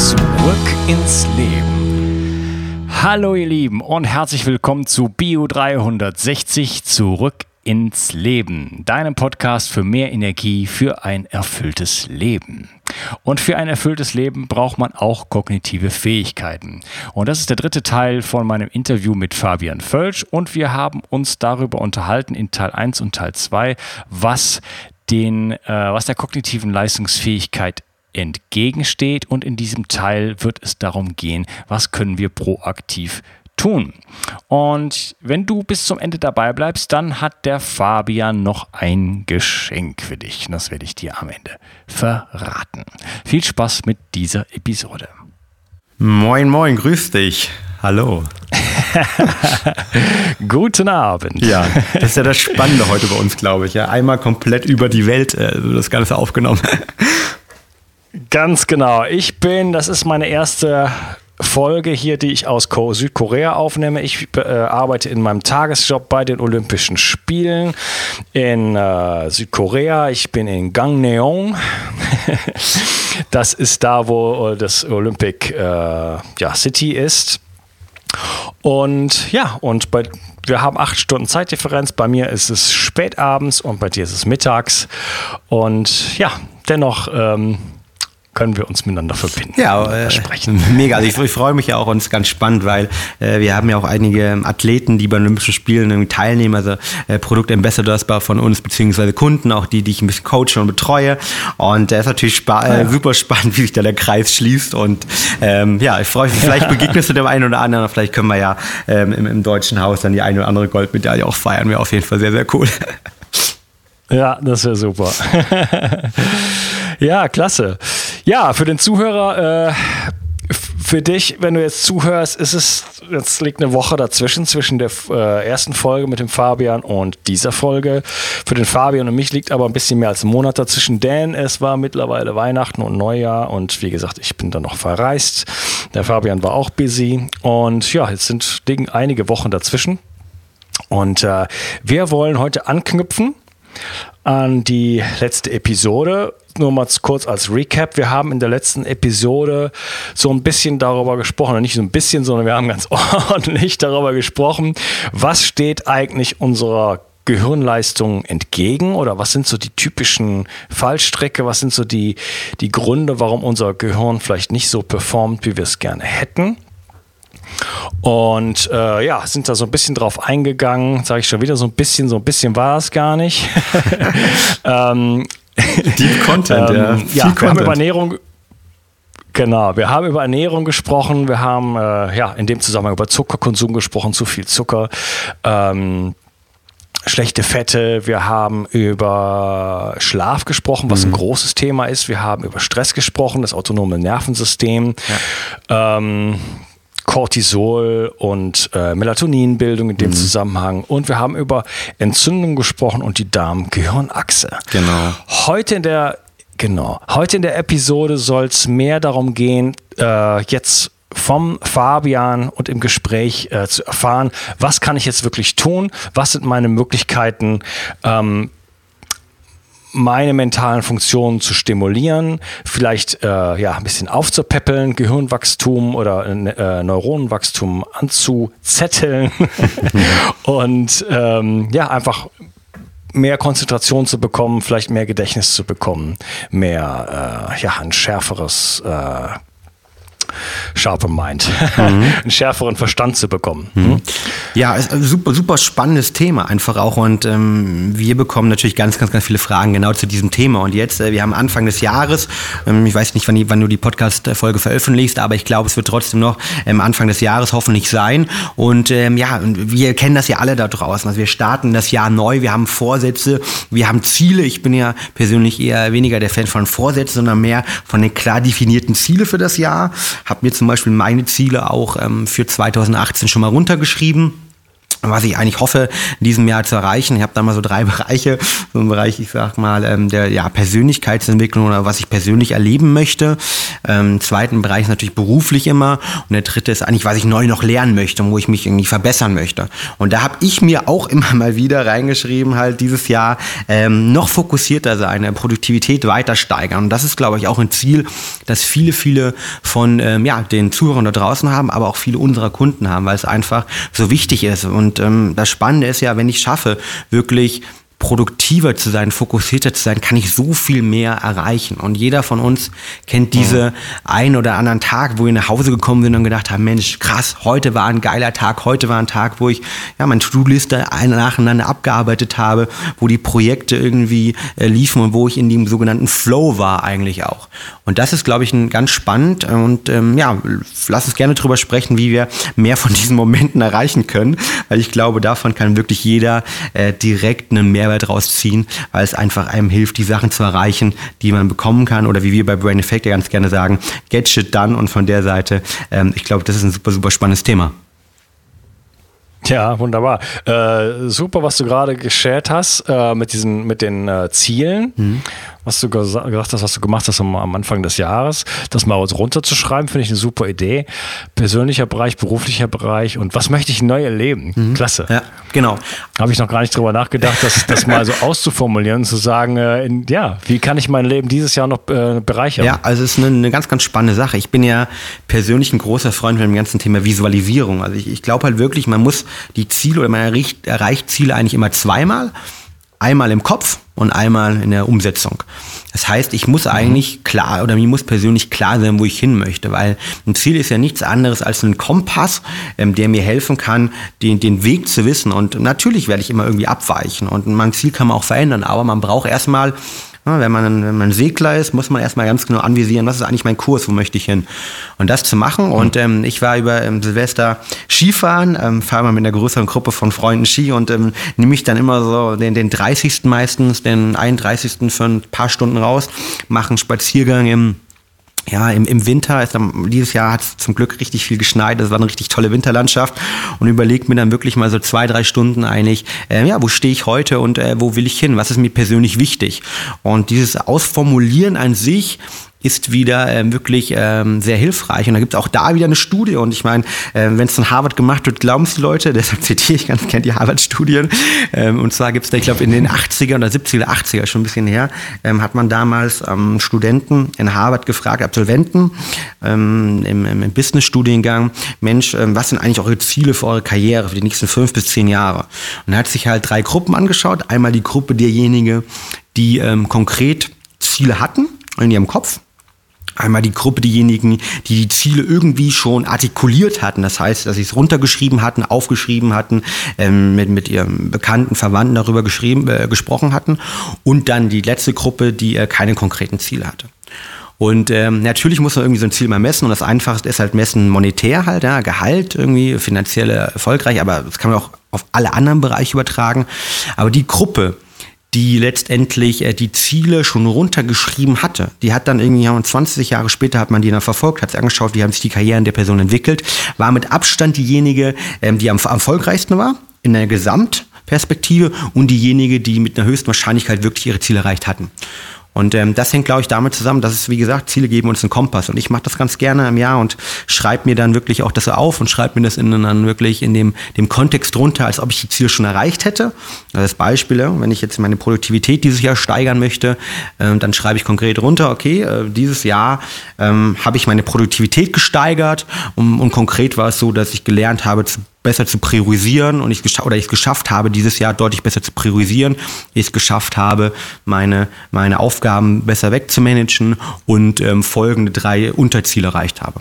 Zurück ins Leben. Hallo ihr Lieben und herzlich willkommen zu Bio 360 Zurück ins Leben, deinem Podcast für mehr Energie für ein erfülltes Leben. Und für ein erfülltes Leben braucht man auch kognitive Fähigkeiten. Und das ist der dritte Teil von meinem Interview mit Fabian Völsch. Und wir haben uns darüber unterhalten in Teil 1 und Teil 2, was, den, äh, was der kognitiven Leistungsfähigkeit entgegensteht. Und in diesem Teil wird es darum gehen, was können wir proaktiv tun. Und wenn du bis zum Ende dabei bleibst, dann hat der Fabian noch ein Geschenk für dich. Das werde ich dir am Ende verraten. Viel Spaß mit dieser Episode. Moin, moin, grüß dich. Hallo. Guten Abend. Ja, das ist ja das Spannende heute bei uns, glaube ich. Ja, einmal komplett über die Welt äh, das Ganze aufgenommen. Ganz genau. Ich bin, das ist meine erste Folge hier, die ich aus Südkorea aufnehme. Ich äh, arbeite in meinem Tagesjob bei den Olympischen Spielen in äh, Südkorea. Ich bin in Gangneung. das ist da, wo das Olympic äh, ja, City ist. Und ja, und bei, wir haben acht Stunden Zeitdifferenz. Bei mir ist es spät abends und bei dir ist es mittags. Und ja, dennoch ähm, können wir uns miteinander verbinden. Ja, äh, sprechen. mega. Also ich, ich, freue mich ja auch und es ist ganz spannend, weil äh, wir haben ja auch einige Athleten, die bei Olympischen Spielen teilnehmen, also äh, Produktambassadors von uns, beziehungsweise Kunden, auch die, die ich ein bisschen coache und betreue. Und es ist natürlich spa äh, ja. super spannend, wie sich da der Kreis schließt. Und ähm, ja, ich freue mich, vielleicht begegnest du dem einen oder anderen, vielleicht können wir ja ähm, im, im Deutschen Haus dann die eine oder andere Goldmedaille auch feiern. Wäre auf jeden Fall sehr, sehr cool. Ja, das wäre super. ja, klasse. Ja, für den Zuhörer, äh, für dich, wenn du jetzt zuhörst, ist es, jetzt liegt eine Woche dazwischen, zwischen der äh, ersten Folge mit dem Fabian und dieser Folge. Für den Fabian und mich liegt aber ein bisschen mehr als ein Monat dazwischen, denn es war mittlerweile Weihnachten und Neujahr und wie gesagt, ich bin dann noch verreist. Der Fabian war auch busy und ja, jetzt sind liegen einige Wochen dazwischen. Und äh, wir wollen heute anknüpfen an die letzte Episode. Nur mal kurz als Recap. Wir haben in der letzten Episode so ein bisschen darüber gesprochen, nicht so ein bisschen, sondern wir haben ganz ordentlich darüber gesprochen, was steht eigentlich unserer Gehirnleistung entgegen oder was sind so die typischen Fallstrecke, was sind so die, die Gründe, warum unser Gehirn vielleicht nicht so performt, wie wir es gerne hätten. Und äh, ja, sind da so ein bisschen drauf eingegangen, sage ich schon wieder so ein bisschen, so ein bisschen war es gar nicht. ähm, Deep Content, ähm, ja. Ja, wir Content. haben über Ernährung Genau, wir haben über Ernährung gesprochen, wir haben äh, ja in dem Zusammenhang über Zuckerkonsum gesprochen, zu viel Zucker, ähm, schlechte Fette, wir haben über Schlaf gesprochen, was mhm. ein großes Thema ist, wir haben über Stress gesprochen, das autonome Nervensystem. Ja. Ähm, Cortisol und äh, Melatoninbildung in dem mhm. Zusammenhang. Und wir haben über Entzündung gesprochen und die Darm-Gehirnachse. Genau. Heute in der, genau, heute in der Episode soll es mehr darum gehen, äh, jetzt vom Fabian und im Gespräch äh, zu erfahren, was kann ich jetzt wirklich tun, was sind meine Möglichkeiten, ähm, meine mentalen Funktionen zu stimulieren, vielleicht äh, ja, ein bisschen aufzupäppeln, Gehirnwachstum oder äh, Neuronenwachstum anzuzetteln. Und ähm, ja, einfach mehr Konzentration zu bekommen, vielleicht mehr Gedächtnis zu bekommen, mehr, äh, ja, ein schärferes, äh, sharper Mind, mhm. einen schärferen Verstand zu bekommen. Mhm. Ja, ist ein super, super spannendes Thema einfach auch und ähm, wir bekommen natürlich ganz, ganz, ganz viele Fragen genau zu diesem Thema und jetzt, äh, wir haben Anfang des Jahres, ähm, ich weiß nicht, wann, wann du die Podcast-Folge veröffentlichst, aber ich glaube, es wird trotzdem noch ähm, Anfang des Jahres hoffentlich sein und ähm, ja, wir kennen das ja alle da draußen, also wir starten das Jahr neu, wir haben Vorsätze, wir haben Ziele, ich bin ja persönlich eher weniger der Fan von Vorsätzen, sondern mehr von den klar definierten Ziele für das Jahr, habe mir zum Beispiel meine Ziele auch ähm, für 2018 schon mal runtergeschrieben was ich eigentlich hoffe, in diesem Jahr zu erreichen. Ich habe da mal so drei Bereiche. So ein Bereich, ich sag mal, ähm, der ja, Persönlichkeitsentwicklung oder was ich persönlich erleben möchte. Ähm, zweiten Bereich ist natürlich beruflich immer. Und der dritte ist eigentlich, was ich neu noch lernen möchte und wo ich mich irgendwie verbessern möchte. Und da habe ich mir auch immer mal wieder reingeschrieben, halt dieses Jahr ähm, noch fokussierter sein, Produktivität weiter steigern. Und das ist, glaube ich, auch ein Ziel, das viele, viele von ähm, ja, den Zuhörern da draußen haben, aber auch viele unserer Kunden haben, weil es einfach so wichtig ist. Und und ähm, das Spannende ist ja, wenn ich schaffe, wirklich produktiver zu sein, fokussierter zu sein, kann ich so viel mehr erreichen. Und jeder von uns kennt diese mhm. ein oder anderen Tag, wo wir nach Hause gekommen sind und gedacht haben, Mensch, krass, heute war ein geiler Tag, heute war ein Tag, wo ich ja meine To-Do-Liste nacheinander abgearbeitet habe, wo die Projekte irgendwie äh, liefen und wo ich in dem sogenannten Flow war eigentlich auch. Und das ist, glaube ich, ein ganz spannend und ähm, ja, lass uns gerne drüber sprechen, wie wir mehr von diesen Momenten erreichen können, weil ich glaube, davon kann wirklich jeder äh, direkt einen Mehrwert Mehrwert rausziehen, weil es einfach einem hilft, die Sachen zu erreichen, die man bekommen kann oder wie wir bei Brain Effect ja ganz gerne sagen, get shit done und von der Seite, ähm, ich glaube, das ist ein super, super spannendes Thema. Ja, wunderbar. Äh, super, was du gerade geshared hast äh, mit diesen, mit den äh, Zielen. Mhm was du gesagt hast, was du gemacht hast am, Anfang des Jahres, das mal runterzuschreiben, finde ich eine super Idee. Persönlicher Bereich, beruflicher Bereich und was möchte ich neu erleben? Mhm. Klasse. Ja, genau. Habe ich noch gar nicht drüber nachgedacht, das, das mal so auszuformulieren, zu sagen, äh, in, ja, wie kann ich mein Leben dieses Jahr noch äh, bereichern? Ja, also es ist eine, eine, ganz, ganz spannende Sache. Ich bin ja persönlich ein großer Freund von dem ganzen Thema Visualisierung. Also ich, ich glaube halt wirklich, man muss die Ziele oder man erreicht, erreicht Ziele eigentlich immer zweimal. Einmal im Kopf und einmal in der Umsetzung. Das heißt, ich muss eigentlich klar oder mir muss persönlich klar sein, wo ich hin möchte, weil ein Ziel ist ja nichts anderes als ein Kompass, ähm, der mir helfen kann, den, den Weg zu wissen. Und natürlich werde ich immer irgendwie abweichen und mein Ziel kann man auch verändern, aber man braucht erstmal wenn man, wenn man Segler ist, muss man erstmal ganz genau anvisieren, was ist eigentlich mein Kurs, wo möchte ich hin? Und das zu machen. Mhm. Und ähm, ich war über ähm, Silvester Skifahren, ähm, fahre mal mit einer größeren Gruppe von Freunden Ski und ähm, nehme ich dann immer so den, den 30. meistens, den 31. für ein paar Stunden raus, mache einen Spaziergang im ja, im, im Winter ist dann, dieses Jahr hat es zum Glück richtig viel geschneit, das war eine richtig tolle Winterlandschaft und überlegt mir dann wirklich mal so zwei, drei Stunden eigentlich, äh, ja, wo stehe ich heute und äh, wo will ich hin, was ist mir persönlich wichtig? Und dieses Ausformulieren an sich ist wieder ähm, wirklich ähm, sehr hilfreich. Und da gibt es auch da wieder eine Studie. Und ich meine, äh, wenn es von Harvard gemacht wird, glauben es die Leute, deshalb zitiere ich ganz gerne die Harvard-Studien. Ähm, und zwar gibt es da, ich glaube, in den 80er oder 70er, 80er, schon ein bisschen her, ähm, hat man damals ähm, Studenten in Harvard gefragt, Absolventen ähm, im, im Business-Studiengang, Mensch, was sind eigentlich eure Ziele für eure Karriere für die nächsten fünf bis zehn Jahre? Und er hat sich halt drei Gruppen angeschaut. Einmal die Gruppe derjenigen, die konkret Ziele hatten in ihrem Kopf Einmal die Gruppe diejenigen, die die Ziele irgendwie schon artikuliert hatten. Das heißt, dass sie es runtergeschrieben hatten, aufgeschrieben hatten, ähm, mit, mit ihrem bekannten Verwandten darüber geschrieben, äh, gesprochen hatten. Und dann die letzte Gruppe, die äh, keine konkreten Ziele hatte. Und ähm, natürlich muss man irgendwie so ein Ziel mal messen und das Einfachste ist halt messen monetär halt, ja, Gehalt irgendwie, finanzielle erfolgreich, aber das kann man auch auf alle anderen Bereiche übertragen. Aber die Gruppe, die letztendlich äh, die Ziele schon runtergeschrieben hatte. Die hat dann irgendwie ja, 20 Jahre später hat man die dann verfolgt, hat sich angeschaut, wie haben sich die Karrieren der Person entwickelt, war mit Abstand diejenige, ähm, die am erfolgreichsten war in der Gesamtperspektive und diejenige, die mit einer höchsten Wahrscheinlichkeit wirklich ihre Ziele erreicht hatten. Und ähm, das hängt, glaube ich, damit zusammen, dass es, wie gesagt, Ziele geben uns einen Kompass. Und ich mache das ganz gerne im Jahr und schreibe mir dann wirklich auch das auf und schreibe mir das in, dann wirklich in dem, dem Kontext runter, als ob ich die Ziele schon erreicht hätte. Also als Beispiele, wenn ich jetzt meine Produktivität dieses Jahr steigern möchte, äh, dann schreibe ich konkret runter, okay, äh, dieses Jahr ähm, habe ich meine Produktivität gesteigert und, und konkret war es so, dass ich gelernt habe zu besser zu priorisieren und ich oder ich es geschafft habe, dieses Jahr deutlich besser zu priorisieren, ich es geschafft habe, meine, meine Aufgaben besser wegzumanagen und ähm, folgende drei Unterziele erreicht habe.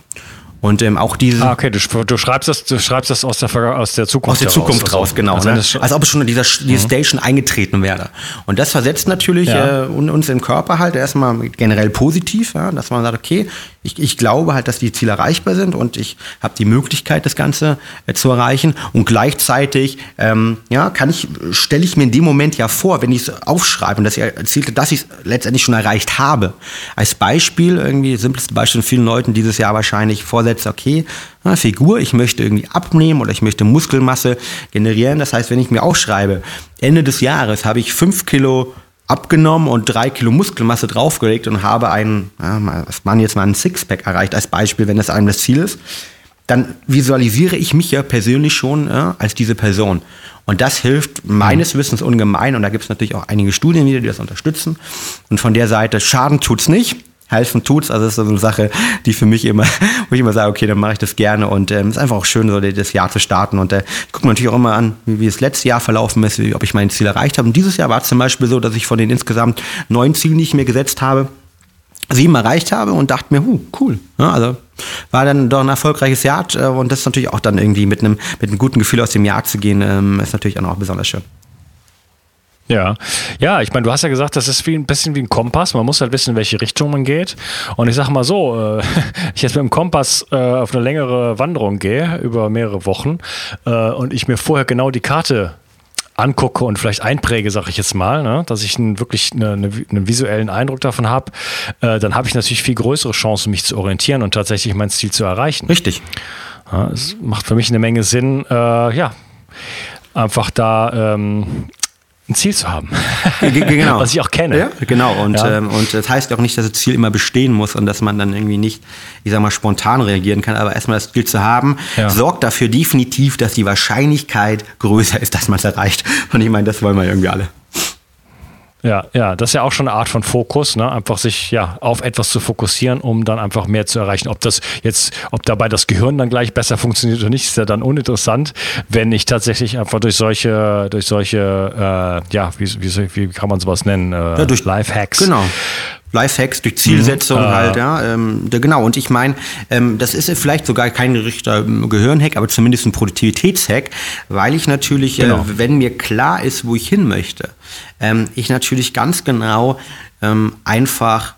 Und ähm, auch diese. Ah, okay, du, du, schreibst das, du schreibst das aus der, aus der Zukunft Aus der Zukunft raus, raus genau. Also, ne? Als ob es schon in dieser mhm. Station eingetreten wäre. Und das versetzt natürlich ja. äh, uns im Körper halt erstmal generell positiv, ja, dass man sagt, okay, ich, ich glaube halt, dass die Ziele erreichbar sind und ich habe die Möglichkeit, das Ganze äh, zu erreichen. Und gleichzeitig, ähm, ja, kann ich, stelle ich mir in dem Moment ja vor, wenn ich es aufschreibe und dass ich erzielte, dass ich es letztendlich schon erreicht habe. Als Beispiel, irgendwie, simpleste Beispiel von vielen Leuten dieses Jahr wahrscheinlich vorsetzt, okay, na, Figur, ich möchte irgendwie abnehmen oder ich möchte Muskelmasse generieren. Das heißt, wenn ich mir aufschreibe, Ende des Jahres habe ich fünf Kilo abgenommen und drei Kilo Muskelmasse draufgelegt und habe einen, ja, was man jetzt mal einen Sixpack erreicht als Beispiel, wenn das einem das Ziel ist, dann visualisiere ich mich ja persönlich schon ja, als diese Person. Und das hilft meines Wissens ungemein. Und da gibt es natürlich auch einige Studien die das unterstützen. Und von der Seite, Schaden tut's nicht helfen tut's. Also das ist so eine Sache, die für mich immer, wo ich immer sage, okay, dann mache ich das gerne und ähm, ist einfach auch schön, so das Jahr zu starten. Und äh, ich gucke mir natürlich auch immer an, wie, wie das letzte Jahr verlaufen ist, wie, ob ich mein Ziel erreicht habe. Und dieses Jahr war es zum Beispiel so, dass ich von den insgesamt neun Zielen, die ich mir gesetzt habe, sieben erreicht habe und dachte mir, huh, cool. Ja, also war dann doch ein erfolgreiches Jahr äh, und das ist natürlich auch dann irgendwie mit einem, mit einem guten Gefühl aus dem Jahr zu gehen, ähm, ist natürlich auch besonders schön. Ja, ja, ich meine, du hast ja gesagt, das ist wie ein bisschen wie ein Kompass. Man muss halt wissen, in welche Richtung man geht. Und ich sage mal so, äh, ich jetzt mit dem Kompass äh, auf eine längere Wanderung gehe über mehrere Wochen äh, und ich mir vorher genau die Karte angucke und vielleicht einpräge, sage ich jetzt mal, ne, dass ich einen, wirklich eine, eine, einen visuellen Eindruck davon habe, äh, dann habe ich natürlich viel größere Chancen, mich zu orientieren und tatsächlich mein Ziel zu erreichen. Richtig. Ja, es macht für mich eine Menge Sinn, äh, ja, einfach da ähm, ein Ziel zu haben. genau. Was ich auch kenne. Ja, genau. Und, ja. ähm, und das heißt auch nicht, dass das Ziel immer bestehen muss und dass man dann irgendwie nicht, ich sag mal, spontan reagieren kann. Aber erstmal das Ziel zu haben, ja. sorgt dafür definitiv, dass die Wahrscheinlichkeit größer ist, dass man es erreicht. Und ich meine, das wollen wir irgendwie alle. Ja, ja, das ist ja auch schon eine Art von Fokus, ne? Einfach sich ja auf etwas zu fokussieren, um dann einfach mehr zu erreichen. Ob das jetzt, ob dabei das Gehirn dann gleich besser funktioniert oder nicht, ist ja dann uninteressant, wenn ich tatsächlich einfach durch solche, durch solche, äh, ja, wie, wie, wie kann man sowas nennen? Äh, ja, durch Lifehacks. Genau. Lifehacks durch Zielsetzung mhm. halt, ja. Ähm, genau, und ich meine, ähm, das ist vielleicht sogar kein richtiger ähm, Gehirnhack, aber zumindest ein Produktivitätshack, weil ich natürlich, äh, genau. äh, wenn mir klar ist, wo ich hin möchte, ähm, ich natürlich ganz genau ähm, einfach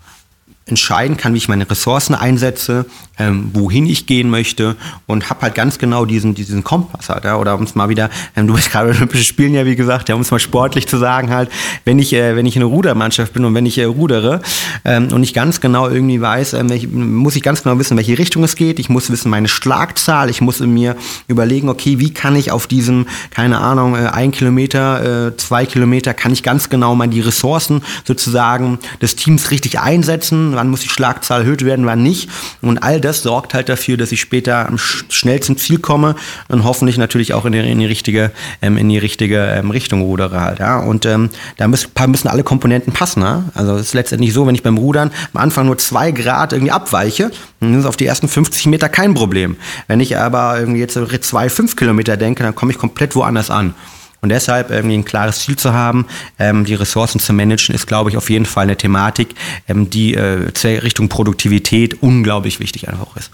entscheiden kann, wie ich meine Ressourcen einsetze, ähm, wohin ich gehen möchte und habe halt ganz genau diesen, diesen Kompass halt, ja, oder um es mal wieder, ähm, du bist gerade Olympische Spielen ja, wie gesagt, ja, um es mal sportlich zu sagen halt, wenn ich, äh, wenn ich in einer Rudermannschaft bin und wenn ich äh, rudere ähm, und ich ganz genau irgendwie weiß, ähm, ich, muss ich ganz genau wissen, welche Richtung es geht, ich muss wissen meine Schlagzahl, ich muss mir überlegen, okay, wie kann ich auf diesem, keine Ahnung, äh, ein Kilometer, äh, zwei Kilometer, kann ich ganz genau mal die Ressourcen sozusagen des Teams richtig einsetzen, wann muss die Schlagzahl erhöht werden, wann nicht und all das sorgt halt dafür, dass ich später am schnellsten Ziel komme und hoffentlich natürlich auch in die, in die richtige, ähm, in die richtige ähm, Richtung rudere halt. Ja? Und ähm, da müssen, müssen alle Komponenten passen. Ja? Also es ist letztendlich so, wenn ich beim Rudern am Anfang nur zwei Grad irgendwie abweiche, dann ist auf die ersten 50 Meter kein Problem. Wenn ich aber irgendwie jetzt zwei, fünf Kilometer denke, dann komme ich komplett woanders an. Und deshalb irgendwie ein klares Ziel zu haben, ähm, die Ressourcen zu managen, ist, glaube ich, auf jeden Fall eine Thematik, ähm, die äh, Richtung Produktivität unglaublich wichtig einfach ist.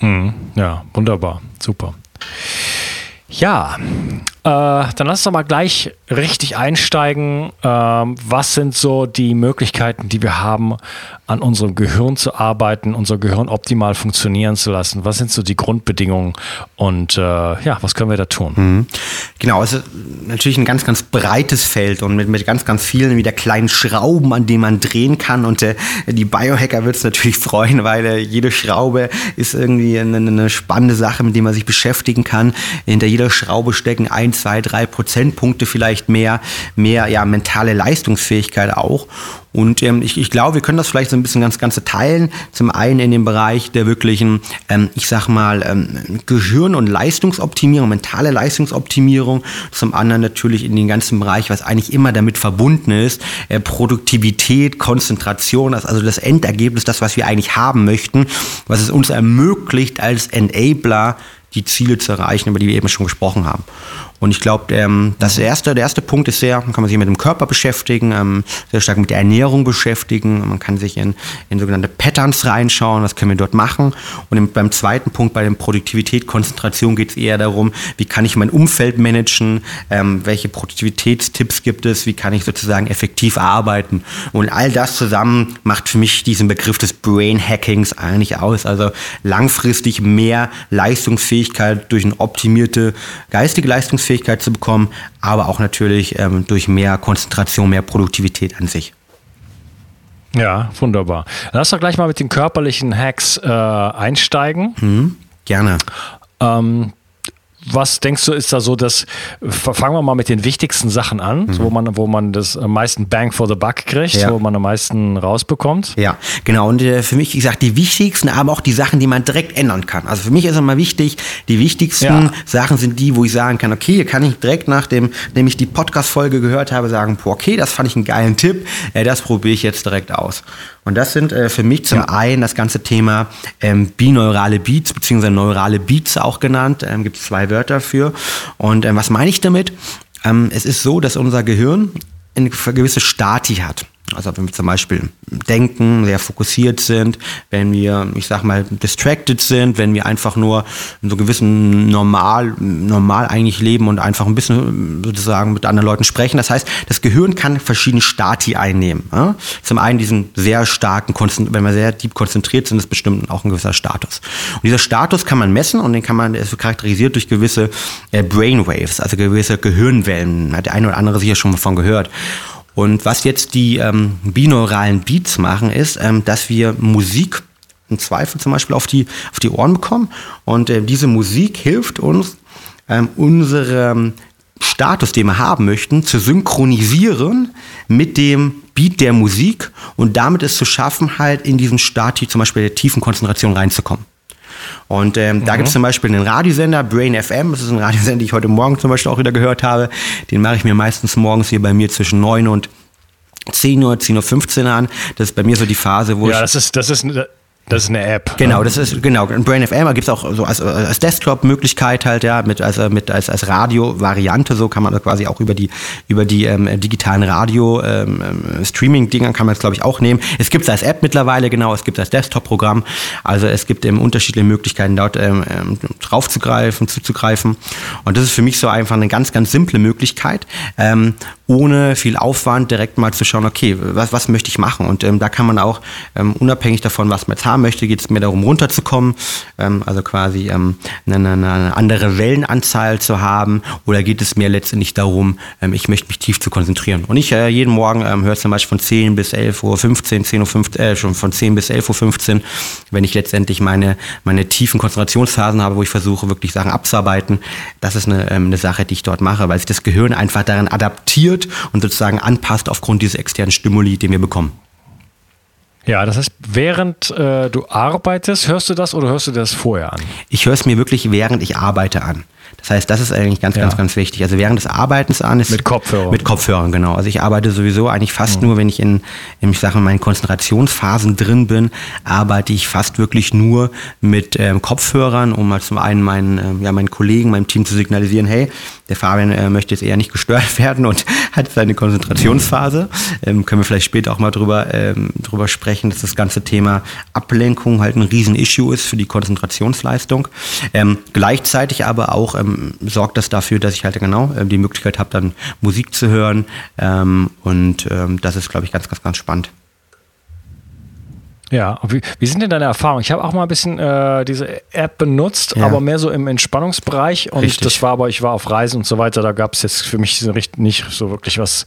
Mhm. Ja, wunderbar. Super. Ja, dann lass uns doch mal gleich richtig einsteigen. Ähm, was sind so die Möglichkeiten, die wir haben, an unserem Gehirn zu arbeiten, unser Gehirn optimal funktionieren zu lassen? Was sind so die Grundbedingungen und äh, ja, was können wir da tun? Mhm. Genau, es ist natürlich ein ganz, ganz breites Feld und mit, mit ganz, ganz vielen wieder kleinen Schrauben, an denen man drehen kann. Und äh, die Biohacker wird es natürlich freuen, weil äh, jede Schraube ist irgendwie eine, eine spannende Sache, mit der man sich beschäftigen kann. Hinter jeder Schraube stecken ein zwei, drei Prozentpunkte vielleicht mehr, mehr ja, mentale Leistungsfähigkeit auch. Und ähm, ich, ich glaube, wir können das vielleicht so ein bisschen ganz Ganze teilen. Zum einen in dem Bereich der wirklichen, ähm, ich sag mal, ähm, Gehirn- und Leistungsoptimierung, mentale Leistungsoptimierung. Zum anderen natürlich in den ganzen Bereich, was eigentlich immer damit verbunden ist, äh, Produktivität, Konzentration, also das Endergebnis, das, was wir eigentlich haben möchten, was es uns ermöglicht als Enabler, die Ziele zu erreichen, über die wir eben schon gesprochen haben. Und ich glaube, ähm, das erste, der erste Punkt ist sehr, kann man sich mit dem Körper beschäftigen, ähm, sehr stark mit der Ernährung beschäftigen. Man kann sich in, in sogenannte Patterns reinschauen, was können wir dort machen. Und im, beim zweiten Punkt, bei der Produktivität, Konzentration geht es eher darum, wie kann ich mein Umfeld managen, ähm, welche Produktivitätstipps gibt es, wie kann ich sozusagen effektiv arbeiten. Und all das zusammen macht für mich diesen Begriff des Brain Hackings eigentlich aus. Also langfristig mehr Leistungsfähigkeit durch eine optimierte geistige Leistungsfähigkeit Leistungsfähigkeit zu bekommen, aber auch natürlich ähm, durch mehr Konzentration, mehr Produktivität an sich. Ja, wunderbar. Lass doch gleich mal mit den körperlichen Hacks äh, einsteigen. Mhm, gerne. Ähm, was denkst du, ist da so, dass fangen wir mal mit den wichtigsten Sachen an, mhm. wo man, wo man das am meisten Bang for the Buck kriegt, ja. wo man am meisten rausbekommt? Ja, genau. Und äh, für mich, wie gesagt, die wichtigsten, aber auch die Sachen, die man direkt ändern kann. Also für mich ist immer wichtig, die wichtigsten ja. Sachen sind die, wo ich sagen kann, okay, hier kann ich direkt nachdem, nachdem ich die Podcast-Folge gehört habe, sagen, boah, okay, das fand ich einen geilen Tipp, äh, das probiere ich jetzt direkt aus. Und das sind äh, für mich zum ja. einen das ganze Thema ähm, bineurale Beats, beziehungsweise neurale Beats auch genannt. Ähm, Gibt es zwei Wörter für. Und ähm, was meine ich damit? Ähm, es ist so, dass unser Gehirn eine gewisse Stati hat. Also wenn wir zum Beispiel denken, sehr fokussiert sind, wenn wir, ich sag mal, distracted sind, wenn wir einfach nur in so gewissen normal, normal eigentlich leben und einfach ein bisschen sozusagen mit anderen Leuten sprechen. Das heißt, das Gehirn kann verschiedene Stati einnehmen. Zum einen diesen sehr starken, wenn wir sehr deep konzentriert sind, ist bestimmt auch ein gewisser Status. Und dieser Status kann man messen und den kann man, der ist charakterisiert durch gewisse äh, Brainwaves, also gewisse Gehirnwellen. Hat der eine oder andere sicher schon mal von gehört. Und was jetzt die ähm, binauralen Beats machen, ist, ähm, dass wir Musik im Zweifel zum Beispiel auf die, auf die Ohren bekommen. Und äh, diese Musik hilft uns, ähm, unseren Status, den wir haben möchten, zu synchronisieren mit dem Beat der Musik und damit es zu schaffen, halt in diesen Stati zum Beispiel der tiefen Konzentration reinzukommen. Und ähm, mhm. da gibt es zum Beispiel einen Radiosender, Brain FM, das ist ein Radiosender, den ich heute Morgen zum Beispiel auch wieder gehört habe. Den mache ich mir meistens morgens hier bei mir zwischen 9 und 10 Uhr, 10.15 Uhr an. Das ist bei mir so die Phase, wo ja, ich. Ja, das ist, das ist, das ist eine App. Genau, das ist genau. In Brain FM gibt es auch so als, als Desktop-Möglichkeit halt, ja, mit als mit als, als Radio-Variante, so kann man das quasi auch über die über die ähm, digitalen Radio-Streaming-Dinger ähm, kann man es glaube ich auch nehmen. Es gibt es als App mittlerweile, genau, es gibt es als Desktop-Programm. Also es gibt eben unterschiedliche Möglichkeiten, dort ähm, ähm, draufzugreifen, zuzugreifen. Und das ist für mich so einfach eine ganz, ganz simple Möglichkeit, ähm, ohne viel Aufwand direkt mal zu schauen, okay, was, was möchte ich machen? Und ähm, da kann man auch ähm, unabhängig davon, was man jetzt haben möchte, geht es mir darum, runterzukommen, ähm, also quasi ähm, eine, eine, andere Wellenanzahl zu haben, oder geht es mir letztendlich darum, ähm, ich möchte mich tief zu konzentrieren. Und ich äh, jeden Morgen ähm, höre zum Beispiel von 10 bis 11 Uhr 15, 10 Uhr 15, äh, schon von 10 bis 11 Uhr 15, wenn ich letztendlich meine, meine tiefen Konzentrationsphasen habe, wo ich versuche, wirklich Sachen abzuarbeiten. Das ist eine, ähm, eine Sache, die ich dort mache, weil sich das Gehirn einfach daran adaptiert, adaptiert und sozusagen anpasst aufgrund dieser externen Stimuli, die wir bekommen. Ja, das heißt, während äh, du arbeitest, hörst du das oder hörst du das vorher an? Ich höre es mir wirklich während ich arbeite an. Das heißt, das ist eigentlich ganz, ja. ganz, ganz wichtig. Also während des Arbeitens an ist. Mit Kopfhörern. Mit Kopfhörern, genau. Also ich arbeite sowieso eigentlich fast mhm. nur, wenn ich in, in, ich sage meinen Konzentrationsphasen drin bin, arbeite ich fast wirklich nur mit ähm, Kopfhörern, um mal zum einen meinen, ähm, ja, meinen Kollegen, meinem Team zu signalisieren, hey, der Fabian äh, möchte jetzt eher nicht gestört werden und hat seine Konzentrationsphase. Ähm, können wir vielleicht später auch mal drüber, ähm, drüber sprechen, dass das ganze Thema Ablenkung halt ein Riesen-Issue ist für die Konzentrationsleistung. Ähm, gleichzeitig aber auch ähm, sorgt das dafür, dass ich halt genau äh, die Möglichkeit habe, dann Musik zu hören. Ähm, und ähm, das ist, glaube ich, ganz, ganz, ganz spannend. Ja, wie, wie, sind denn deine Erfahrungen? Ich habe auch mal ein bisschen äh, diese App benutzt, ja. aber mehr so im Entspannungsbereich. Und Richtig. das war aber, ich war auf Reisen und so weiter, da gab es jetzt für mich nicht so wirklich was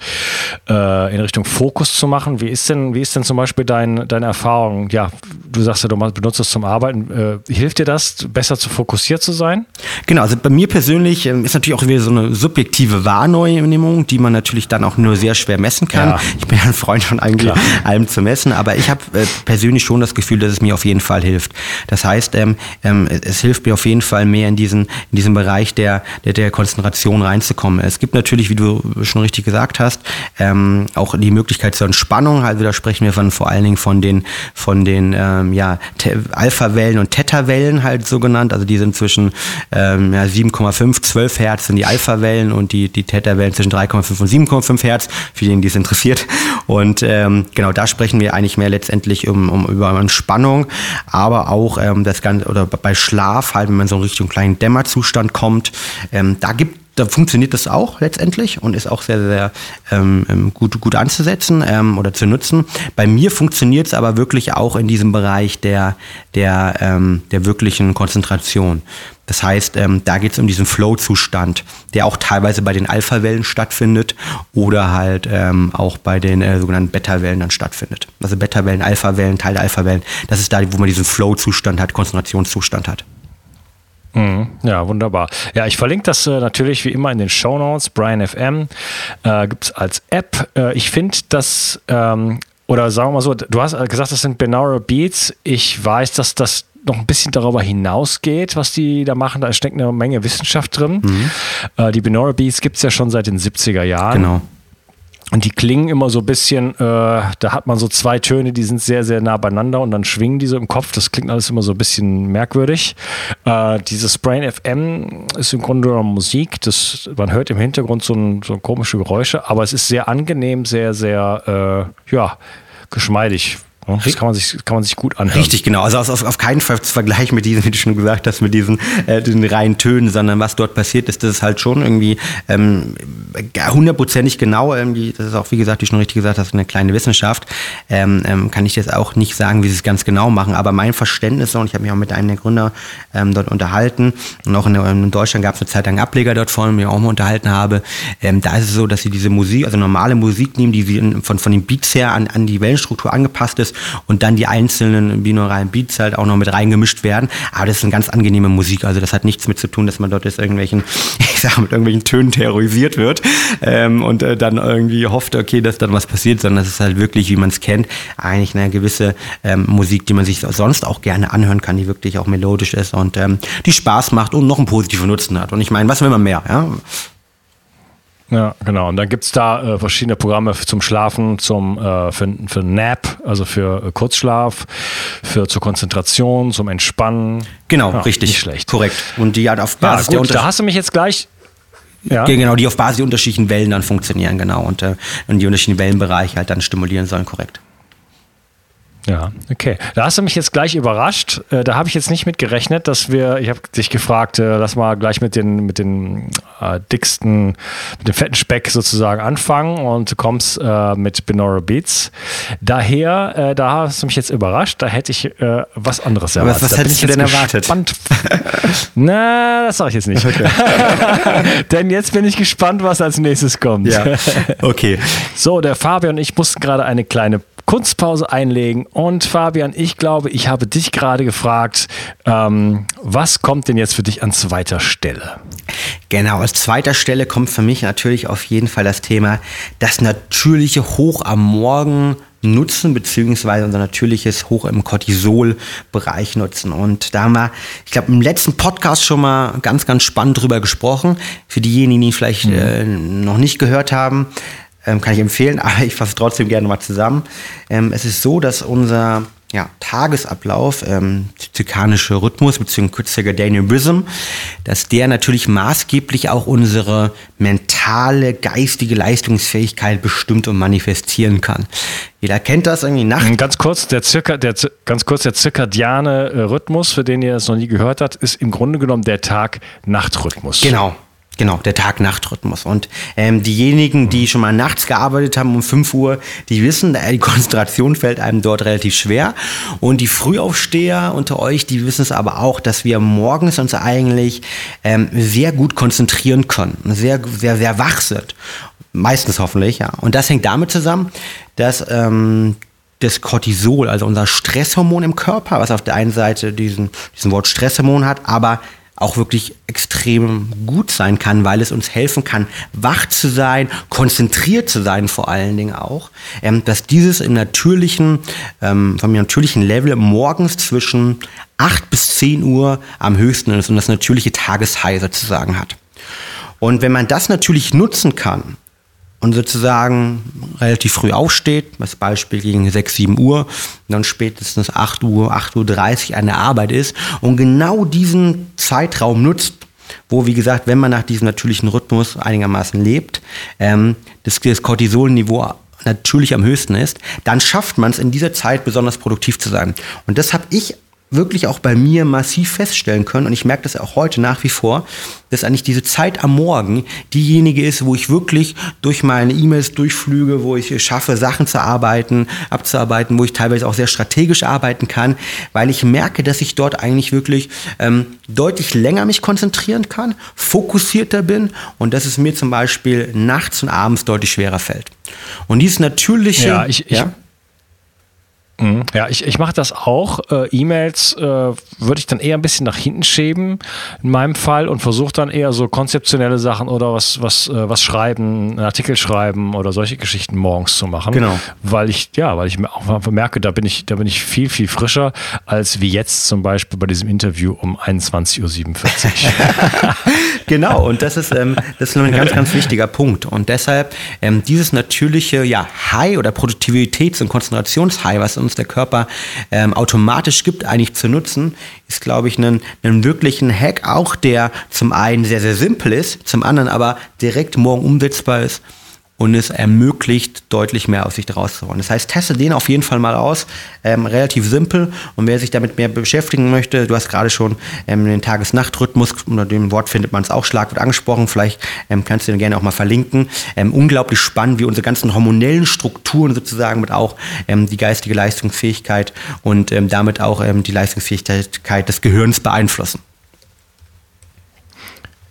äh, in Richtung Fokus zu machen. Wie ist denn, wie ist denn zum Beispiel dein, deine Erfahrung? Ja, du sagst ja, du benutzt es zum Arbeiten. Äh, hilft dir das, besser zu fokussiert zu sein? Genau, also bei mir persönlich ähm, ist natürlich auch wieder so eine subjektive Wahrnehmung, die man natürlich dann auch nur sehr schwer messen kann. Ja. Ich bin ja ein Freund von eigentlich allem zu messen, aber ich habe äh, persönlich persönlich schon das Gefühl, dass es mir auf jeden Fall hilft. Das heißt, ähm, ähm, es hilft mir auf jeden Fall mehr in diesen, in diesen Bereich der, der, der Konzentration reinzukommen. Es gibt natürlich, wie du schon richtig gesagt hast, ähm, auch die Möglichkeit zur Entspannung. Also da sprechen wir von, vor allen Dingen von den, von den ähm, ja, Alpha-Wellen und Theta-Wellen halt so genannt. Also die sind zwischen ähm, ja, 7,5, 12 Hertz sind die Alpha-Wellen und die, die Theta-Wellen zwischen 3,5 und 7,5 Hertz, für den, die es interessiert. Und ähm, genau, da sprechen wir eigentlich mehr letztendlich um, um über Entspannung, aber auch ähm, das Ganze, oder bei Schlaf, halt, wenn man so in Richtung kleinen Dämmerzustand kommt, ähm, da gibt da funktioniert das auch letztendlich und ist auch sehr, sehr ähm, ähm, gut, gut anzusetzen ähm, oder zu nutzen. Bei mir funktioniert es aber wirklich auch in diesem Bereich der, der, ähm, der wirklichen Konzentration. Das heißt, ähm, da geht es um diesen Flow-Zustand, der auch teilweise bei den Alpha-Wellen stattfindet oder halt ähm, auch bei den äh, sogenannten Beta-Wellen dann stattfindet. Also Beta-Wellen, Alpha-Wellen, Teil der Alpha-Wellen, das ist da, wo man diesen Flow-Zustand hat, Konzentrationszustand hat. Ja, wunderbar. Ja, ich verlinke das äh, natürlich wie immer in den Show Notes. Brian FM äh, gibt es als App. Äh, ich finde das, ähm, oder sagen wir mal so, du hast gesagt, das sind Binaural Beats. Ich weiß, dass das noch ein bisschen darüber hinausgeht, was die da machen. Da steckt eine Menge Wissenschaft drin. Mhm. Äh, die Binaural Beats gibt es ja schon seit den 70er Jahren. Genau. Und die klingen immer so ein bisschen, äh, da hat man so zwei Töne, die sind sehr, sehr nah beieinander und dann schwingen die so im Kopf. Das klingt alles immer so ein bisschen merkwürdig. Äh, dieses Brain FM ist im Grunde genommen Musik. Das, man hört im Hintergrund so, ein, so komische Geräusche, aber es ist sehr angenehm, sehr, sehr, äh, ja, geschmeidig. Das kann man sich, kann man sich gut anhören. Richtig, genau. Also auf, auf keinen Fall zu vergleichen mit diesen, wie du schon gesagt hast, mit diesen, äh, diesen reinen Tönen, sondern was dort passiert ist, das ist halt schon irgendwie ähm, hundertprozentig genau. Irgendwie, das ist auch, wie gesagt, wie du schon richtig gesagt hast, eine kleine Wissenschaft. Ähm, ähm, kann ich jetzt auch nicht sagen, wie sie es ganz genau machen, aber mein Verständnis, und ich habe mich auch mit einem der Gründer ähm, dort unterhalten, und auch in, in Deutschland gab es eine Zeit lang Ableger dort von, mir auch mal unterhalten habe, ähm, da ist es so, dass sie diese Musik, also normale Musik nehmen, die sie in, von, von den Beats her an, an die Wellenstruktur angepasst ist und dann die einzelnen binauralen Beats halt auch noch mit reingemischt werden. Aber das ist eine ganz angenehme Musik. Also das hat nichts mit zu tun, dass man dort jetzt irgendwelchen, ich sag mit irgendwelchen Tönen terrorisiert wird ähm, und äh, dann irgendwie hofft, okay, dass dann was passiert, sondern es ist halt wirklich, wie man es kennt, eigentlich eine gewisse ähm, Musik, die man sich sonst auch gerne anhören kann, die wirklich auch melodisch ist und ähm, die Spaß macht und noch einen positiven Nutzen hat. Und ich meine, was will man mehr? Ja? Ja, genau. Und dann gibt es da äh, verschiedene Programme zum Schlafen, zum, äh, für, für Nap, also für äh, Kurzschlaf, für zur Konzentration, zum Entspannen. Genau, ja, richtig. Nicht schlecht. Korrekt. Und die hat auf Basis ja, gut, der Da hast du mich jetzt gleich. Ja. Genau, die auf Basis der unterschiedlichen Wellen dann funktionieren, genau. Und, äh, und die unterschiedlichen Wellenbereiche halt dann stimulieren sollen, korrekt. Ja, okay. Da hast du mich jetzt gleich überrascht. Äh, da habe ich jetzt nicht mit gerechnet, dass wir, ich habe dich gefragt, äh, lass mal gleich mit den, mit den äh, dicksten, mit dem fetten Speck sozusagen anfangen und du kommst äh, mit Binaural Beats. Daher, äh, da hast du mich jetzt überrascht, da hätte ich äh, was anderes erwartet. Was, was hättest du denn erwartet? Na, das sage ich jetzt nicht. Okay. Denn jetzt bin ich gespannt, was als nächstes kommt. Ja, okay. So, der Fabian und ich mussten gerade eine kleine Kunstpause einlegen. Und Fabian, ich glaube, ich habe dich gerade gefragt, ähm, was kommt denn jetzt für dich an zweiter Stelle? Genau, als zweiter Stelle kommt für mich natürlich auf jeden Fall das Thema das natürliche Hoch am Morgen nutzen, beziehungsweise unser natürliches Hoch im Cortisol-Bereich nutzen. Und da haben wir, ich glaube, im letzten Podcast schon mal ganz, ganz spannend drüber gesprochen. Für diejenigen, die vielleicht mhm. äh, noch nicht gehört haben, ähm, kann ich empfehlen, aber ich fasse trotzdem gerne mal zusammen. Ähm, es ist so, dass unser ja, Tagesablauf, ähm, zirkanische Rhythmus bzw. Circadian Rhythm, dass der natürlich maßgeblich auch unsere mentale, geistige Leistungsfähigkeit bestimmt und manifestieren kann. Jeder kennt das irgendwie Nacht. Ganz kurz, der Zirka, der, ganz kurz, der zirkadiane äh, Rhythmus, für den ihr das noch nie gehört habt, ist im Grunde genommen der Tag-Nacht-Rhythmus. Genau, Genau, der Tag-Nacht-Rhythmus. Und ähm, diejenigen, die schon mal nachts gearbeitet haben um 5 Uhr, die wissen, äh, die Konzentration fällt einem dort relativ schwer. Und die Frühaufsteher unter euch, die wissen es aber auch, dass wir morgens uns eigentlich ähm, sehr gut konzentrieren können, sehr, sehr, sehr wach sind. Meistens hoffentlich, ja. Und das hängt damit zusammen, dass ähm, das Cortisol, also unser Stresshormon im Körper, was auf der einen Seite diesen, diesen Wort Stresshormon hat, aber auch wirklich extrem gut sein kann, weil es uns helfen kann, wach zu sein, konzentriert zu sein vor allen Dingen auch, ähm, dass dieses im natürlichen, ähm, vom natürlichen Level morgens zwischen 8 bis 10 Uhr am höchsten ist und das natürliche Tageshigh sozusagen hat. Und wenn man das natürlich nutzen kann, und sozusagen relativ früh aufsteht, als Beispiel gegen 6, 7 Uhr, dann spätestens 8 Uhr, 8.30 Uhr an der Arbeit ist und genau diesen Zeitraum nutzt, wo, wie gesagt, wenn man nach diesem natürlichen Rhythmus einigermaßen lebt, ähm, das, das Cortisolniveau natürlich am höchsten ist, dann schafft man es in dieser Zeit besonders produktiv zu sein. Und das habe ich wirklich auch bei mir massiv feststellen können, und ich merke das auch heute nach wie vor, dass eigentlich diese Zeit am Morgen diejenige ist, wo ich wirklich durch meine E-Mails durchflüge, wo ich schaffe, Sachen zu arbeiten, abzuarbeiten, wo ich teilweise auch sehr strategisch arbeiten kann, weil ich merke, dass ich dort eigentlich wirklich ähm, deutlich länger mich konzentrieren kann, fokussierter bin und dass es mir zum Beispiel nachts und abends deutlich schwerer fällt. Und dieses natürliche... Ja, ich, ich ja? Mhm. Ja, ich, ich mache das auch. Äh, E-Mails äh, würde ich dann eher ein bisschen nach hinten schieben, in meinem Fall, und versuche dann eher so konzeptionelle Sachen oder was, was, äh, was schreiben, einen Artikel schreiben oder solche Geschichten morgens zu machen. Genau. Weil ich, ja, weil ich auch merke, da bin ich, da bin ich viel, viel frischer, als wie jetzt zum Beispiel bei diesem Interview um 21.47 Uhr. genau, und das ist, ähm, das ist ein ganz, ganz wichtiger Punkt. Und deshalb ähm, dieses natürliche ja, High oder Produktivitäts- und Konzentrationshigh, was uns uns der Körper ähm, automatisch gibt, eigentlich zu nutzen, ist, glaube ich, ein, ein wirklichen Hack, auch der zum einen sehr, sehr simpel ist, zum anderen aber direkt morgen umsetzbar ist und es ermöglicht, deutlich mehr aus sich rauszuholen. Das heißt, teste den auf jeden Fall mal aus. Ähm, relativ simpel. Und wer sich damit mehr beschäftigen möchte, du hast gerade schon ähm, den Tages-Nacht-Rhythmus, unter dem Wort findet man es auch, Schlagwort angesprochen. Vielleicht ähm, kannst du den gerne auch mal verlinken. Ähm, unglaublich spannend, wie unsere ganzen hormonellen Strukturen sozusagen mit auch ähm, die geistige Leistungsfähigkeit und ähm, damit auch die Leistungsfähigkeit des Gehirns beeinflussen.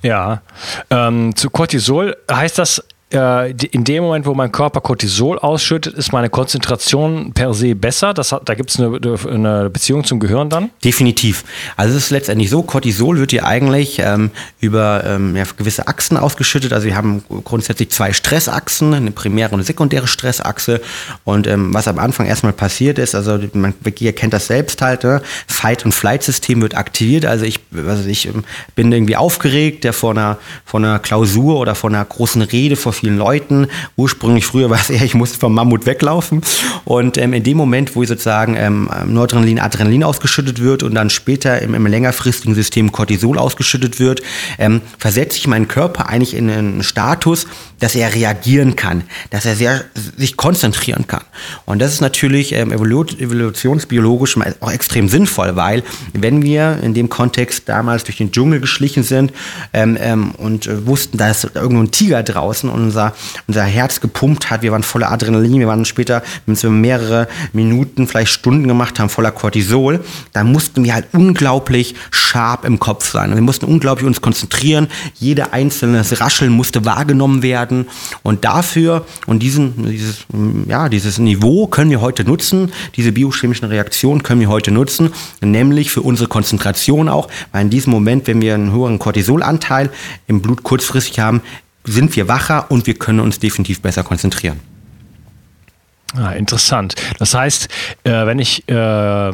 Ja, zu Cortisol heißt das in dem Moment, wo mein Körper Cortisol ausschüttet, ist meine Konzentration per se besser. Das hat, da gibt es eine, eine, Beziehung zum Gehirn dann? Definitiv. Also es ist letztendlich so, Cortisol wird hier eigentlich ähm, über ähm, ja, gewisse Achsen ausgeschüttet. Also wir haben grundsätzlich zwei Stressachsen, eine primäre und eine sekundäre Stressachse. Und ähm, was am Anfang erstmal passiert ist, also man kennt das selbst halt, ne? Fight- und Flight-System wird aktiviert. Also ich, also ich ähm, bin irgendwie aufgeregt, der vor einer, vor einer Klausur oder vor einer großen Rede vor vielen Leuten. Ursprünglich früher war es eher, ich musste vom Mammut weglaufen. Und ähm, in dem Moment, wo sozusagen ähm, Noradrenalin, Adrenalin ausgeschüttet wird und dann später im, im längerfristigen System Cortisol ausgeschüttet wird, ähm, versetze ich meinen Körper eigentlich in einen Status, dass er reagieren kann, dass er sehr, sich konzentrieren kann. Und das ist natürlich ähm, evolutionsbiologisch auch extrem sinnvoll, weil wenn wir in dem Kontext damals durch den Dschungel geschlichen sind ähm, ähm, und äh, wussten, da ist irgendwo ein Tiger draußen und unser, unser Herz gepumpt hat, wir waren voller Adrenalin, wir waren später, wenn wir mehrere Minuten, vielleicht Stunden gemacht haben, voller Cortisol, dann mussten wir halt unglaublich scharf im Kopf sein. Wir mussten unglaublich uns konzentrieren, jede einzelne Rascheln musste wahrgenommen werden. Und dafür und diesen, dieses, ja, dieses Niveau können wir heute nutzen, diese biochemischen Reaktionen können wir heute nutzen, nämlich für unsere Konzentration auch, weil in diesem Moment, wenn wir einen höheren Cortisolanteil im Blut kurzfristig haben, sind wir wacher und wir können uns definitiv besser konzentrieren. Ah, interessant. Das heißt, äh, wenn ich äh,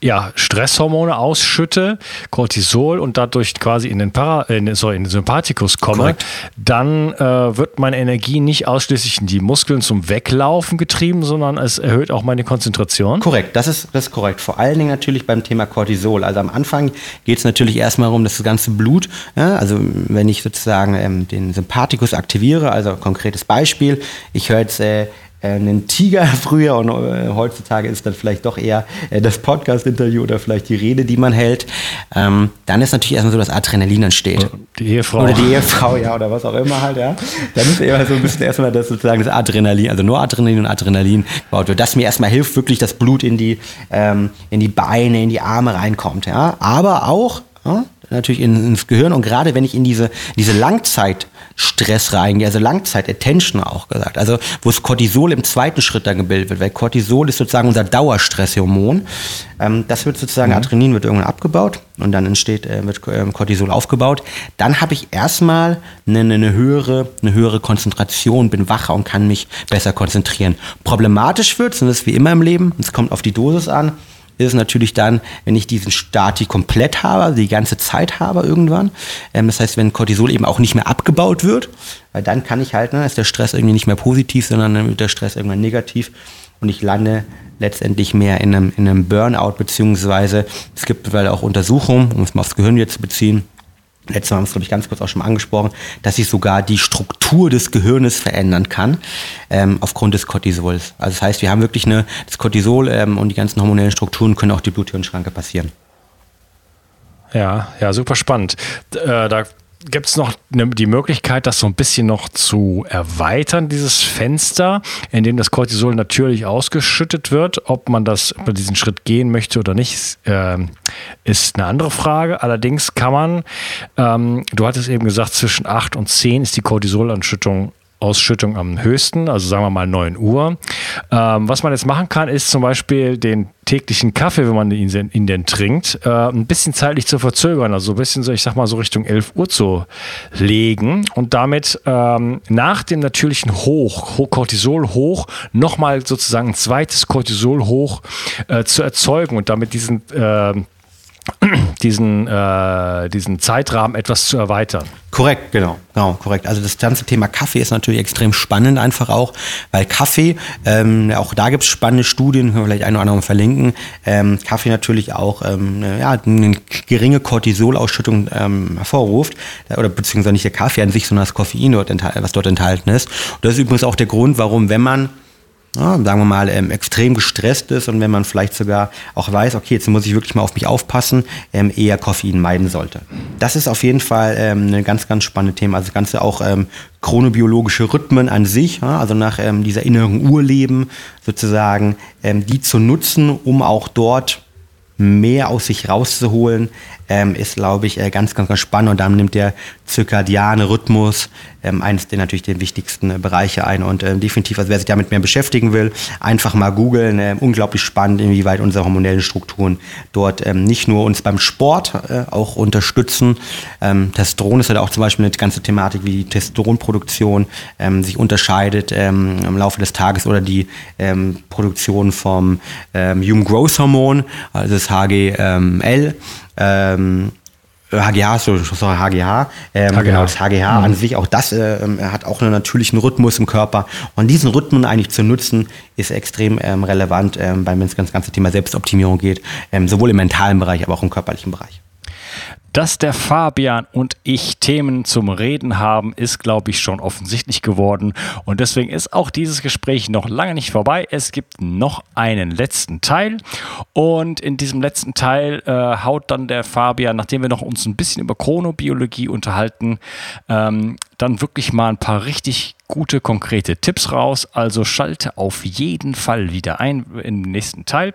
ja, Stresshormone ausschütte, Cortisol und dadurch quasi in den, Para, in, sorry, in den Sympathikus komme, Correct. dann äh, wird meine Energie nicht ausschließlich in die Muskeln zum Weglaufen getrieben, sondern es erhöht auch meine Konzentration. Korrekt, das ist, das ist korrekt. Vor allen Dingen natürlich beim Thema Cortisol. Also am Anfang geht es natürlich erstmal dass das ganze Blut, ja, also wenn ich sozusagen ähm, den Sympathikus aktiviere, also konkretes Beispiel, ich höre jetzt äh, äh, einen Tiger früher und äh, heutzutage ist dann vielleicht doch eher äh, das Podcast-Interview oder vielleicht die Rede, die man hält, ähm, dann ist natürlich erstmal so, dass Adrenalin entsteht. Die Ehefrau. Oder die Ehefrau, ja, oder was auch immer halt, ja. Dann ist eher so ein bisschen erstmal das sozusagen das Adrenalin, also nur Adrenalin und Adrenalin gebaut wird. Das mir erstmal hilft, wirklich das Blut in die, ähm, in die Beine, in die Arme reinkommt, ja. Aber auch, natürlich ins Gehirn und gerade wenn ich in diese, diese Langzeitstress reingehe, also Langzeit-Attention auch gesagt, also wo das Cortisol im zweiten Schritt dann gebildet wird, weil Cortisol ist sozusagen unser Dauerstresshormon. Ähm, das wird sozusagen, mhm. Adrenalin wird irgendwann abgebaut und dann entsteht, äh, wird ähm, Cortisol aufgebaut. Dann habe ich erstmal eine, eine, höhere, eine höhere Konzentration, bin wacher und kann mich besser konzentrieren. Problematisch wird, und das ist wie immer im Leben, es kommt auf die Dosis an, ist natürlich dann, wenn ich diesen Stati komplett habe, also die ganze Zeit habe irgendwann. Ähm, das heißt, wenn Cortisol eben auch nicht mehr abgebaut wird, weil dann kann ich halt, ne, ist der Stress irgendwie nicht mehr positiv, sondern dann wird der Stress irgendwann negativ und ich lande letztendlich mehr in einem, in einem Burnout, beziehungsweise es gibt weil auch Untersuchungen, um es mal aufs Gehirn jetzt zu beziehen, letztes Mal haben wir es, glaube ich, ganz kurz auch schon mal angesprochen, dass sich sogar die Struktur des Gehirnes verändern kann ähm, aufgrund des Cortisols. Also das heißt, wir haben wirklich eine, das Cortisol ähm, und die ganzen hormonellen Strukturen können auch die Bluthirnschranke passieren. Ja, ja, super spannend. Äh, da gibt es noch ne, die Möglichkeit, das so ein bisschen noch zu erweitern, dieses Fenster, in dem das Cortisol natürlich ausgeschüttet wird. Ob man das bei diesen Schritt gehen möchte oder nicht, ist eine andere Frage. Allerdings kann man, ähm, du hattest eben gesagt, zwischen 8 und 10 ist die Cortisolanschüttung Ausschüttung am höchsten, also sagen wir mal 9 Uhr. Ähm, was man jetzt machen kann, ist zum Beispiel den täglichen Kaffee, wenn man ihn, ihn denn trinkt, äh, ein bisschen zeitlich zu verzögern, also ein bisschen so, ich sag mal so Richtung 11 Uhr zu legen und damit ähm, nach dem natürlichen Hoch, Cortisol hoch, nochmal sozusagen ein zweites Cortisol hoch äh, zu erzeugen und damit diesen äh, diesen, äh, diesen Zeitrahmen etwas zu erweitern. Korrekt, genau, genau, korrekt. Also das ganze Thema Kaffee ist natürlich extrem spannend einfach auch, weil Kaffee, ähm, auch da gibt es spannende Studien, können wir vielleicht ein oder andere verlinken, ähm, Kaffee natürlich auch ähm, ja, eine geringe Cortisolausschüttung ähm, hervorruft, oder beziehungsweise nicht der Kaffee an sich, sondern das Koffein, dort was dort enthalten ist. Und das ist übrigens auch der Grund, warum, wenn man ja, sagen wir mal, ähm, extrem gestresst ist und wenn man vielleicht sogar auch weiß, okay, jetzt muss ich wirklich mal auf mich aufpassen, ähm, eher Koffein meiden sollte. Das ist auf jeden Fall ähm, ein ganz, ganz spannendes Thema. Also das Ganze auch ähm, chronobiologische Rhythmen an sich, ja, also nach ähm, dieser inneren Urleben sozusagen, ähm, die zu nutzen, um auch dort mehr aus sich rauszuholen, ähm, ist, glaube ich, äh, ganz, ganz, ganz spannend. Und dann nimmt der zirkadiane Rhythmus ähm, eines der natürlich den wichtigsten äh, Bereiche ein. Und äh, definitiv, also wer sich damit mehr beschäftigen will, einfach mal googeln. Äh, unglaublich spannend, inwieweit unsere hormonellen Strukturen dort ähm, nicht nur uns beim Sport äh, auch unterstützen. Ähm, Testosteron ist halt auch zum Beispiel eine ganze Thematik, wie die Testosteronproduktion ähm, sich unterscheidet ähm, im Laufe des Tages oder die ähm, Produktion vom ähm, Human Growth Hormon, also das HGL ähm, HGH, so, sorry, HGH, ähm, HGH. genau, das HGH mhm. an sich, auch das äh, hat auch einen natürlichen Rhythmus im Körper. Und diesen Rhythmen eigentlich zu nutzen, ist extrem ähm, relevant, ähm, wenn es das ganze Thema Selbstoptimierung geht, ähm, sowohl im mentalen Bereich, aber auch im körperlichen Bereich. Dass der Fabian und ich Themen zum Reden haben, ist, glaube ich, schon offensichtlich geworden. Und deswegen ist auch dieses Gespräch noch lange nicht vorbei. Es gibt noch einen letzten Teil. Und in diesem letzten Teil äh, haut dann der Fabian, nachdem wir noch uns ein bisschen über Chronobiologie unterhalten, ähm, dann wirklich mal ein paar richtig gute, konkrete Tipps raus. Also schalte auf jeden Fall wieder ein im nächsten Teil.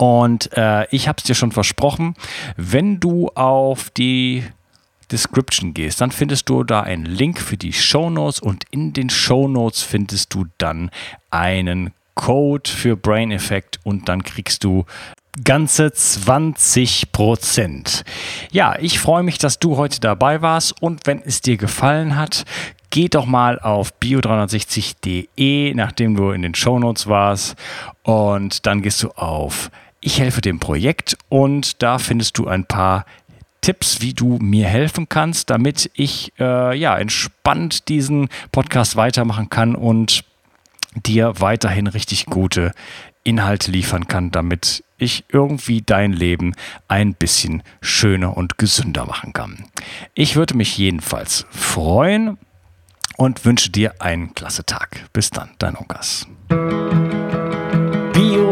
Und äh, ich habe es dir schon versprochen, wenn du auf die Description gehst, dann findest du da einen Link für die Show Notes und in den Show Notes findest du dann einen Code für Brain Effect und dann kriegst du ganze 20 Prozent. Ja, ich freue mich, dass du heute dabei warst und wenn es dir gefallen hat, geh doch mal auf bio360.de, nachdem du in den Show Notes warst und dann gehst du auf ich helfe dem Projekt und da findest du ein paar Tipps, wie du mir helfen kannst, damit ich äh, ja entspannt diesen Podcast weitermachen kann und dir weiterhin richtig gute Inhalte liefern kann, damit ich irgendwie dein Leben ein bisschen schöner und gesünder machen kann. Ich würde mich jedenfalls freuen und wünsche dir einen klasse Tag. Bis dann, dein Onkas.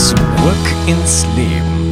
Zurück ins Leben.